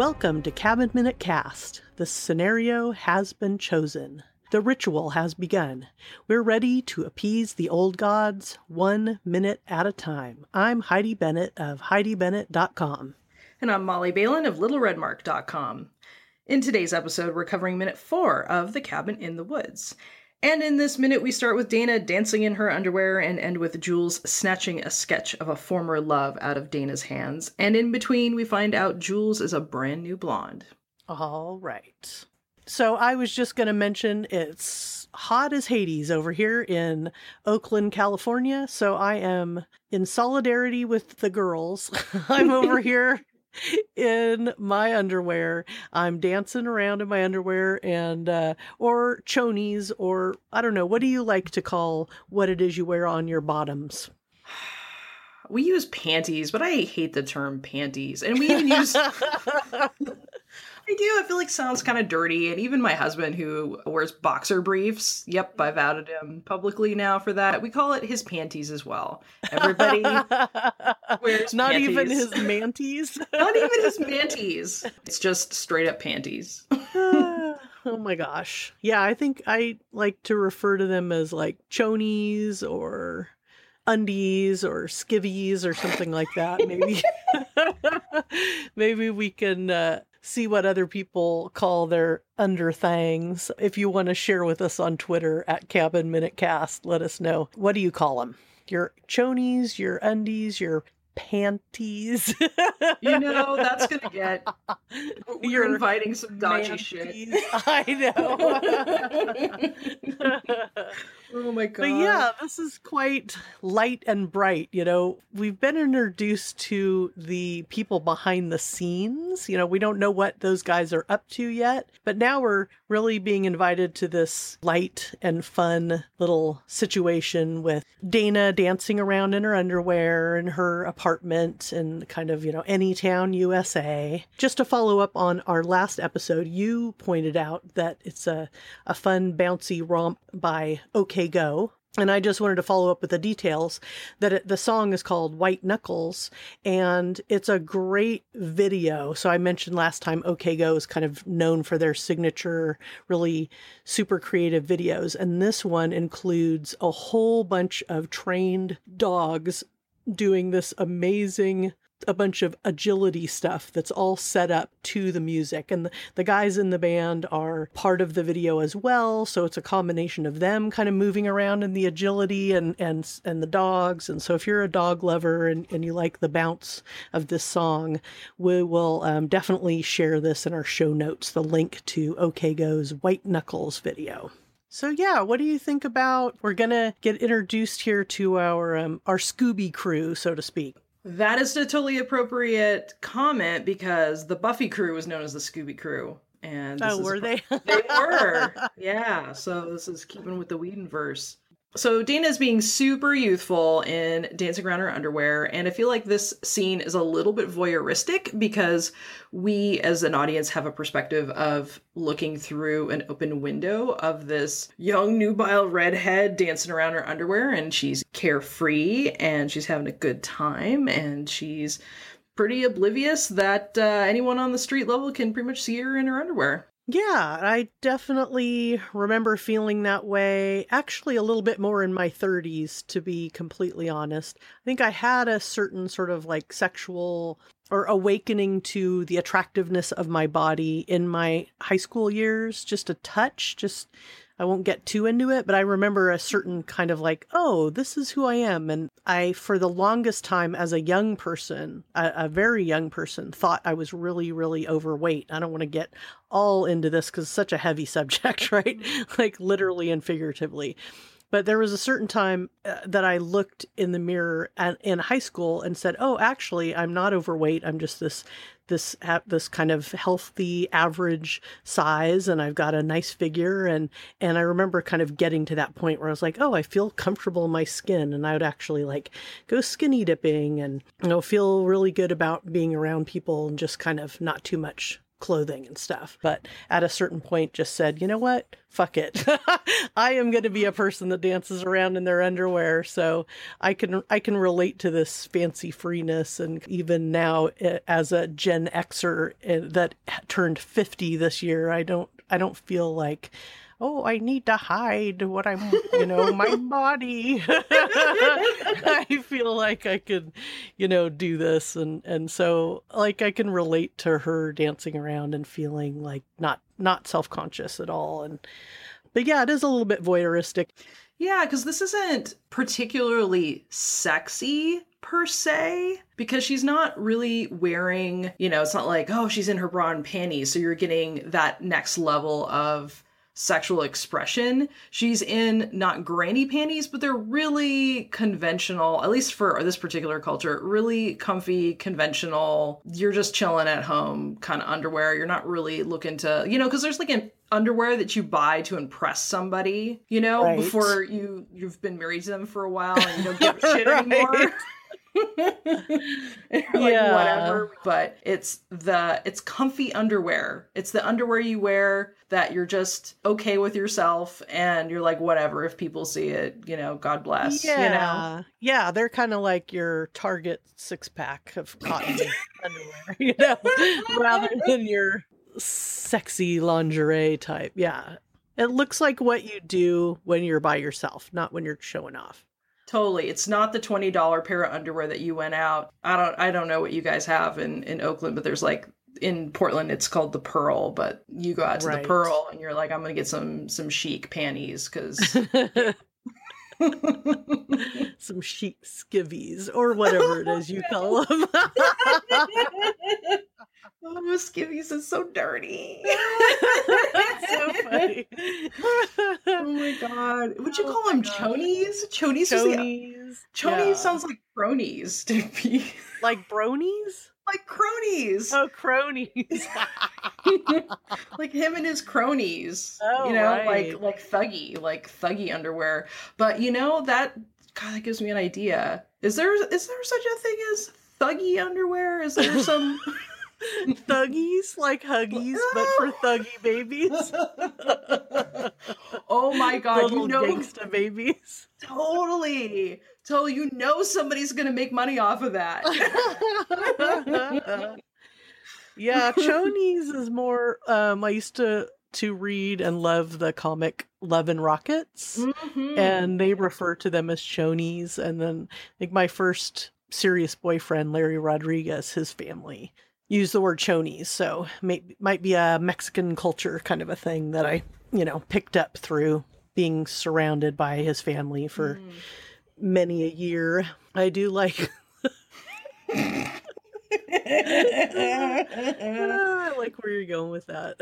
Welcome to Cabin Minute Cast. The scenario has been chosen. The ritual has begun. We're ready to appease the old gods one minute at a time. I'm Heidi Bennett of HeidiBennett.com. And I'm Molly Balin of LittleRedmark.com. In today's episode, we're covering minute four of The Cabin in the Woods. And in this minute, we start with Dana dancing in her underwear and end with Jules snatching a sketch of a former love out of Dana's hands. And in between, we find out Jules is a brand new blonde. All right. So I was just going to mention it's hot as Hades over here in Oakland, California. So I am in solidarity with the girls. I'm over here in my underwear. I'm dancing around in my underwear and uh or chonies or I don't know, what do you like to call what it is you wear on your bottoms? We use panties, but I hate the term panties. And we even use I do. I feel like sounds kind of dirty. And even my husband, who wears boxer briefs, yep, I've outed him publicly now for that. We call it his panties as well. Everybody wears Not panties. even his manties. Not even his manties. It's just straight up panties. oh my gosh. Yeah, I think I like to refer to them as like chonies or undies or skivvies or something like that. Maybe maybe we can uh, see what other people call their underthangs. If you want to share with us on Twitter at Cabin Minute Cast, let us know. What do you call them? Your chonies, your undies, your panties. You know, that's going to get. You're Your inviting some dodgy shit. I know. Oh my god. But yeah, this is quite light and bright. You know, we've been introduced to the people behind the scenes. You know, we don't know what those guys are up to yet, but now we're really being invited to this light and fun little situation with Dana dancing around in her underwear and her apartment in kind of, you know, Anytown, USA. Just to follow up on our last episode, you pointed out that it's a, a fun, bouncy romp by OK Go. And I just wanted to follow up with the details that it, the song is called White Knuckles and it's a great video. So I mentioned last time OK Go is kind of known for their signature, really super creative videos. And this one includes a whole bunch of trained dogs doing this amazing a bunch of agility stuff that's all set up to the music. And the, the guys in the band are part of the video as well so it's a combination of them kind of moving around in the agility and and and the dogs. And so if you're a dog lover and, and you like the bounce of this song we will um, definitely share this in our show notes the link to OK Go's White Knuckles video so yeah, what do you think about? We're gonna get introduced here to our um, our Scooby crew, so to speak. That is a totally appropriate comment because the Buffy crew was known as the Scooby crew. And this Oh, were a- they? they were. Yeah. So this is keeping with the Whedonverse. So Dana's being super youthful in dancing around her underwear, and I feel like this scene is a little bit voyeuristic because we, as an audience, have a perspective of looking through an open window of this young nubile redhead dancing around her underwear, and she's carefree and she's having a good time, and she's pretty oblivious that uh, anyone on the street level can pretty much see her in her underwear. Yeah, I definitely remember feeling that way. Actually, a little bit more in my 30s, to be completely honest. I think I had a certain sort of like sexual or awakening to the attractiveness of my body in my high school years, just a touch, just I won't get too into it, but I remember a certain kind of like, oh, this is who I am. And I, for the longest time as a young person, a, a very young person, thought I was really, really overweight. I don't want to get all into this because it's such a heavy subject, right? like literally and figuratively. But there was a certain time uh, that I looked in the mirror at, in high school and said, "Oh, actually, I'm not overweight. I'm just this this this kind of healthy average size and I've got a nice figure and and I remember kind of getting to that point where I was like, "Oh, I feel comfortable in my skin." And I would actually like go skinny dipping and you know feel really good about being around people and just kind of not too much clothing and stuff. But at a certain point, just said, you know what? Fuck it. I am going to be a person that dances around in their underwear. So I can I can relate to this fancy freeness. And even now, eh, as a Gen Xer eh, that turned fifty this year, I don't I don't feel like oh, I need to hide what I'm, you know, my body. I feel like I could, you know, do this. And, and so like I can relate to her dancing around and feeling like not, not self-conscious at all. And, but yeah, it is a little bit voyeuristic. Yeah, because this isn't particularly sexy per se because she's not really wearing, you know, it's not like, oh, she's in her bra and panties. So you're getting that next level of sexual expression. She's in not granny panties, but they're really conventional, at least for this particular culture, really comfy, conventional. You're just chilling at home kind of underwear. You're not really looking to, you know, because there's like an underwear that you buy to impress somebody, you know, right. before you you've been married to them for a while and you don't give a shit right. anymore. like yeah. whatever but it's the it's comfy underwear. It's the underwear you wear that you're just okay with yourself and you're like whatever if people see it you know god bless yeah you know? Yeah. They're kind of like your target six pack of cotton underwear you know rather than your sexy lingerie type. Yeah. It looks like what you do when you're by yourself not when you're showing off Totally. It's not the $20 pair of underwear that you went out. I don't I don't know what you guys have in in Oakland, but there's like in Portland it's called the Pearl, but you go out to right. the Pearl and you're like I'm going to get some some chic panties cuz some chic skivvies or whatever it is you call them. Oh, skivvies is so dirty. That's so funny. oh my god. Would you oh call them chonies? Chonies? Chonies. Chonies yeah. sounds like cronies to me. Like bronies? Like cronies. Oh, cronies. like him and his cronies. Oh, you know, right. like like thuggy, like thuggy underwear. But you know that God, that gives me an idea. Is there is there such a thing as thuggy underwear? Is there some thuggies like huggies but for thuggy babies oh my god Little you know gangsta babies totally totally you know somebody's gonna make money off of that yeah chonies is more um i used to to read and love the comic Love and Rockets, mm-hmm. and they refer to them as chonies. And then like my first serious boyfriend, Larry Rodriguez, his family use the word chonies. So may, might be a Mexican culture kind of a thing that I, you know, picked up through being surrounded by his family for mm. many a year. I do like. I like where you're going with that.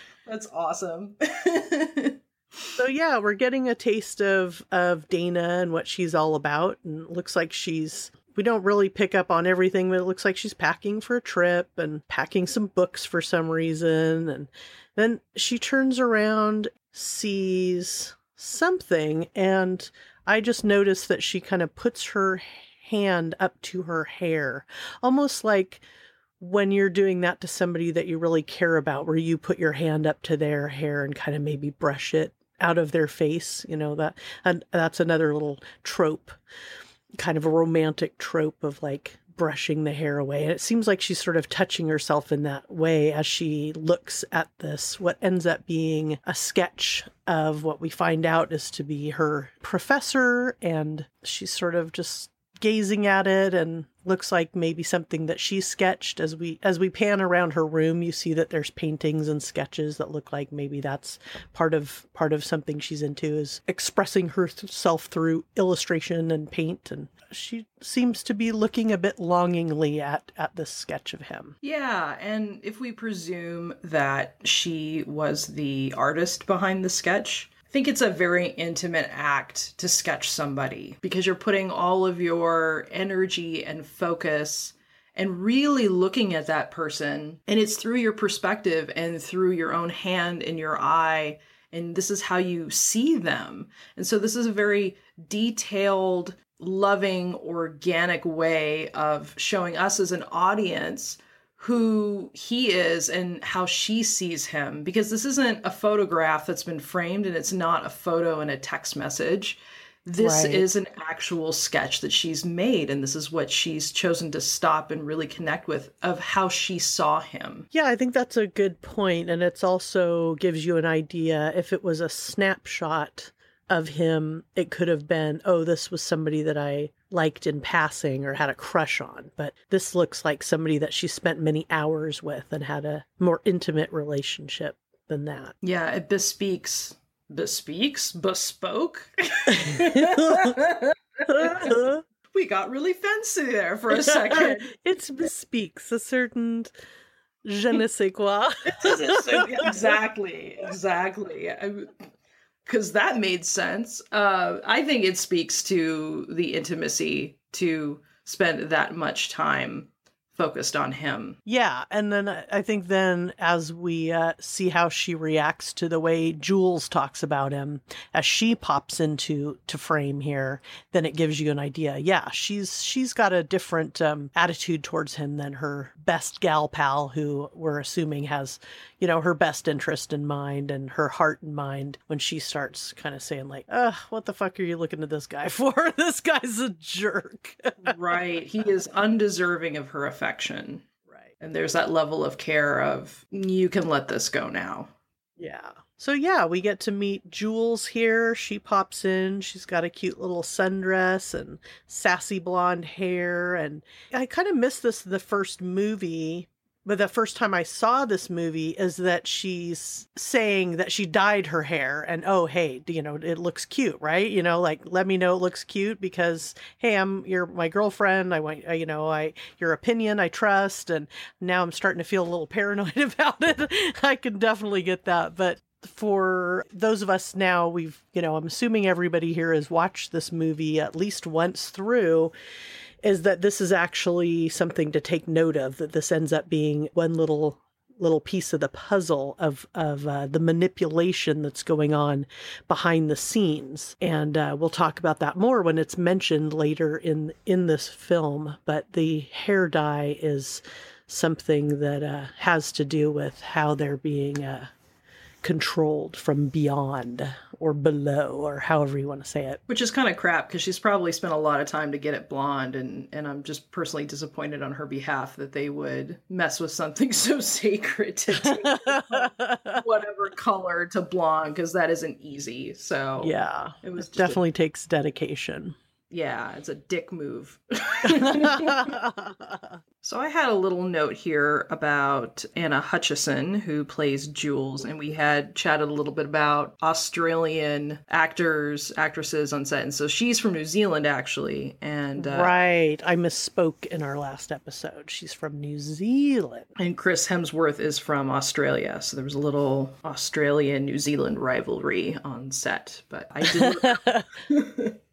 That's awesome. so yeah, we're getting a taste of of Dana and what she's all about, and looks like she's we don't really pick up on everything, but it looks like she's packing for a trip and packing some books for some reason. And then she turns around, sees something, and I just noticed that she kind of puts her hand up to her hair, almost like when you're doing that to somebody that you really care about, where you put your hand up to their hair and kind of maybe brush it out of their face, you know, that and that's another little trope kind of a romantic trope of like brushing the hair away. And it seems like she's sort of touching herself in that way as she looks at this, what ends up being a sketch of what we find out is to be her professor. And she's sort of just gazing at it and looks like maybe something that she sketched. As we as we pan around her room you see that there's paintings and sketches that look like maybe that's part of part of something she's into is expressing herself through illustration and paint. And she seems to be looking a bit longingly at at this sketch of him. Yeah and if we presume that she was the artist behind the sketch think it's a very intimate act to sketch somebody because you're putting all of your energy and focus and really looking at that person. And it's through your perspective and through your own hand and your eye. And this is how you see them. And so this is a very detailed, loving, organic way of showing us as an audience who he is and how she sees him because this isn't a photograph that's been framed and it's not a photo and a text message. This Right. is an actual sketch that she's made, and this is what she's chosen to stop and really connect with of how she saw him. Yeah, I think that's a good point, and it's also gives you an idea. If it was a snapshot of him, it could have been, oh, this was somebody that I liked in passing or had a crush on. But this looks like somebody that she spent many hours with and had a more intimate relationship than that. Yeah, it bespeaks, bespeaks, bespoke. we got really fancy there for a second. it bespeaks a certain je ne sais quoi. exactly, exactly. Because that made sense. Uh, I think it speaks to the intimacy to spend that much time focused on him. Yeah, and then I think then as we uh, see how she reacts to the way Jules talks about him as she pops into to frame here, then it gives you an idea. Yeah, she's she's got a different um, attitude towards him than her best gal pal, who we're assuming has you know her best interest in mind and her heart in mind. When she starts kind of saying like, "Ugh, what the fuck are you looking at this guy for? this guy's a jerk." right. He is undeserving of her affection. Right. And there's that level of care of, you can let this go now. Yeah. So yeah, we get to meet Jules here. She pops in. She's got a cute little sundress and sassy blonde hair and I kind of missed this the first movie. But the first time I saw this movie is that she's saying that she dyed her hair and oh hey, you know, it looks cute, right? You know, like let me know it looks cute because hey, I'm you're my girlfriend. I want you know, I your opinion I trust and now I'm starting to feel a little paranoid about it. I can definitely get that, but for those of us now we've you know i'm assuming everybody here has watched this movie at least once through is that this is actually something to take note of that this ends up being one little little piece of the puzzle of of uh, the manipulation that's going on behind the scenes. And uh, we'll talk about that more when it's mentioned later in in this film but the hair dye is something that uh, has to do with how they're being uh, controlled from beyond or below or however you want to say it Which is kind of crap because she's probably spent a lot of time to get it blonde, and and I'm just personally disappointed on her behalf that they would mess with something so sacred to take whatever color to blonde because that isn't easy. So yeah it was it just a- definitely takes dedication yeah, it's a dick move. So I had a little note here about Anna Hutchison, who plays Jules, and we had chatted a little bit about Australian actors, actresses on set, and so she's from New Zealand actually, and uh, right i misspoke in our last episode she's from new zealand and Chris Hemsworth is from Australia, so there was a little Australian New Zealand rivalry on set. But I did.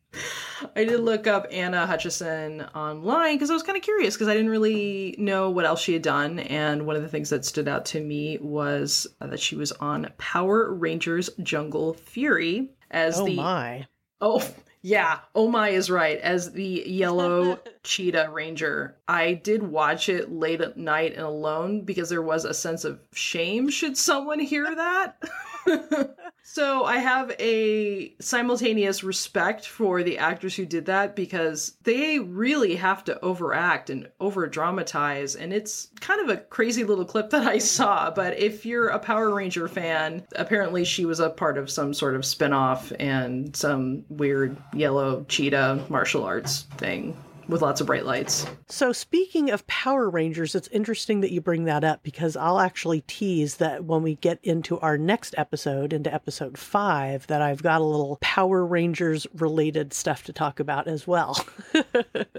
I did look up Anna Hutchison online because I was kind of curious because I didn't really know what else she had done. And one of the things that stood out to me was uh, that she was on Power Rangers Jungle Fury as oh the my Oh, yeah. Oh my is right. As the yellow cheetah ranger. I did watch it late at night and alone because there was a sense of shame should someone hear that. so I have a simultaneous respect for the actors who did that because they really have to overact and over dramatize. And it's kind of a crazy little clip that I saw. But if you're a Power Ranger fan, apparently she was a part of some sort of spin off and some weird yellow cheetah martial arts thing with lots of bright lights. So, speaking of Power Rangers, it's interesting that you bring that up because I'll actually tease that when we get into our next episode, into episode five, that I've got a little Power Rangers related stuff to talk about as well.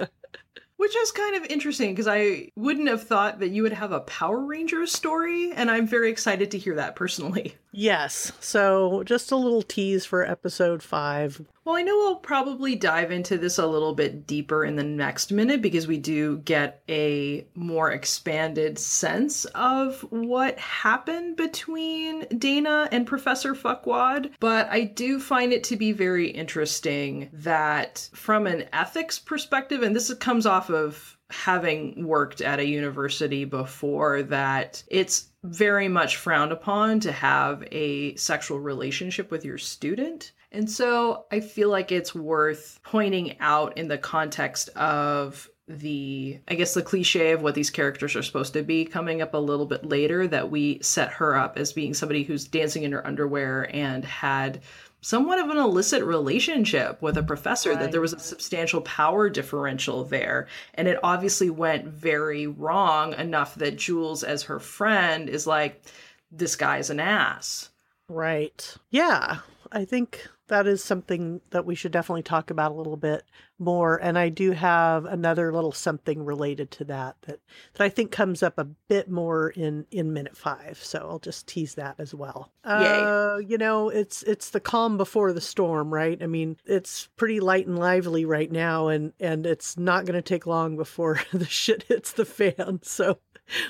Which is kind of interesting because I wouldn't have thought that you would have a Power Rangers story, and I'm very excited to hear that personally. yes. So, just a little tease for episode five. Well, I know we'll probably dive into this a little bit deeper in the next minute because we do get a more expanded sense of what happened between Dana and Professor Fuckwad. But I do find it to be very interesting that, from an ethics perspective, and this comes off of having worked at a university before that it's very much frowned upon to have a sexual relationship with your student. And so I feel like it's worth pointing out in the context of the I guess the cliche of what these characters are supposed to be coming up a little bit later that we set her up as being somebody who's dancing in her underwear and had somewhat of an illicit relationship with a professor, right. that there was a substantial power differential there. And it obviously went very wrong enough that Jules, as her friend, is like, this guy's an ass. Right. Yeah. I think that is something that we should definitely talk about a little bit more. And I do have another little something related to that that, that I think comes up a bit more in, in minute five. So I'll just tease that as well. Yay. Uh, you know, it's it's the calm before the storm, right? I mean, it's pretty light and lively right now, and and it's not going to take long before the shit hits the fan. So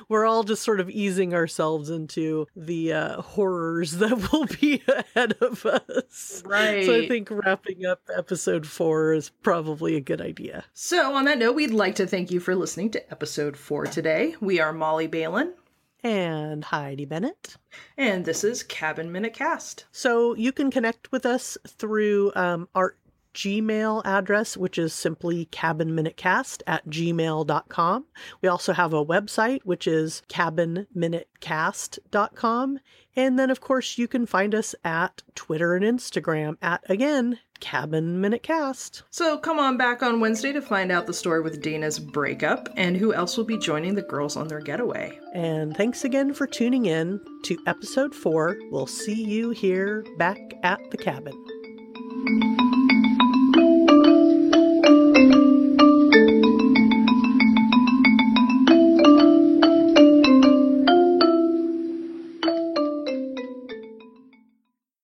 we're all just sort of easing ourselves into the uh, horrors that will be ahead of us. Right. So I think wrapping up episode four is probably a good idea. So, on that note, we'd like to thank you for listening to episode four today. We are Molly Balin. And Heidi Bennett. And this is Cabin Minute Cast. So you can connect with us through um, our Gmail address, which is simply cabinminutecast at gmail.com. We also have a website, which is cabinminutecast.com. And then, of course, you can find us at Twitter and Instagram at, again, Cabin Minute Cast. So come on back on Wednesday to find out the story with Dana's breakup and who else will be joining the girls on their getaway. And thanks again for tuning in to episode four. We'll see you here back at the cabin.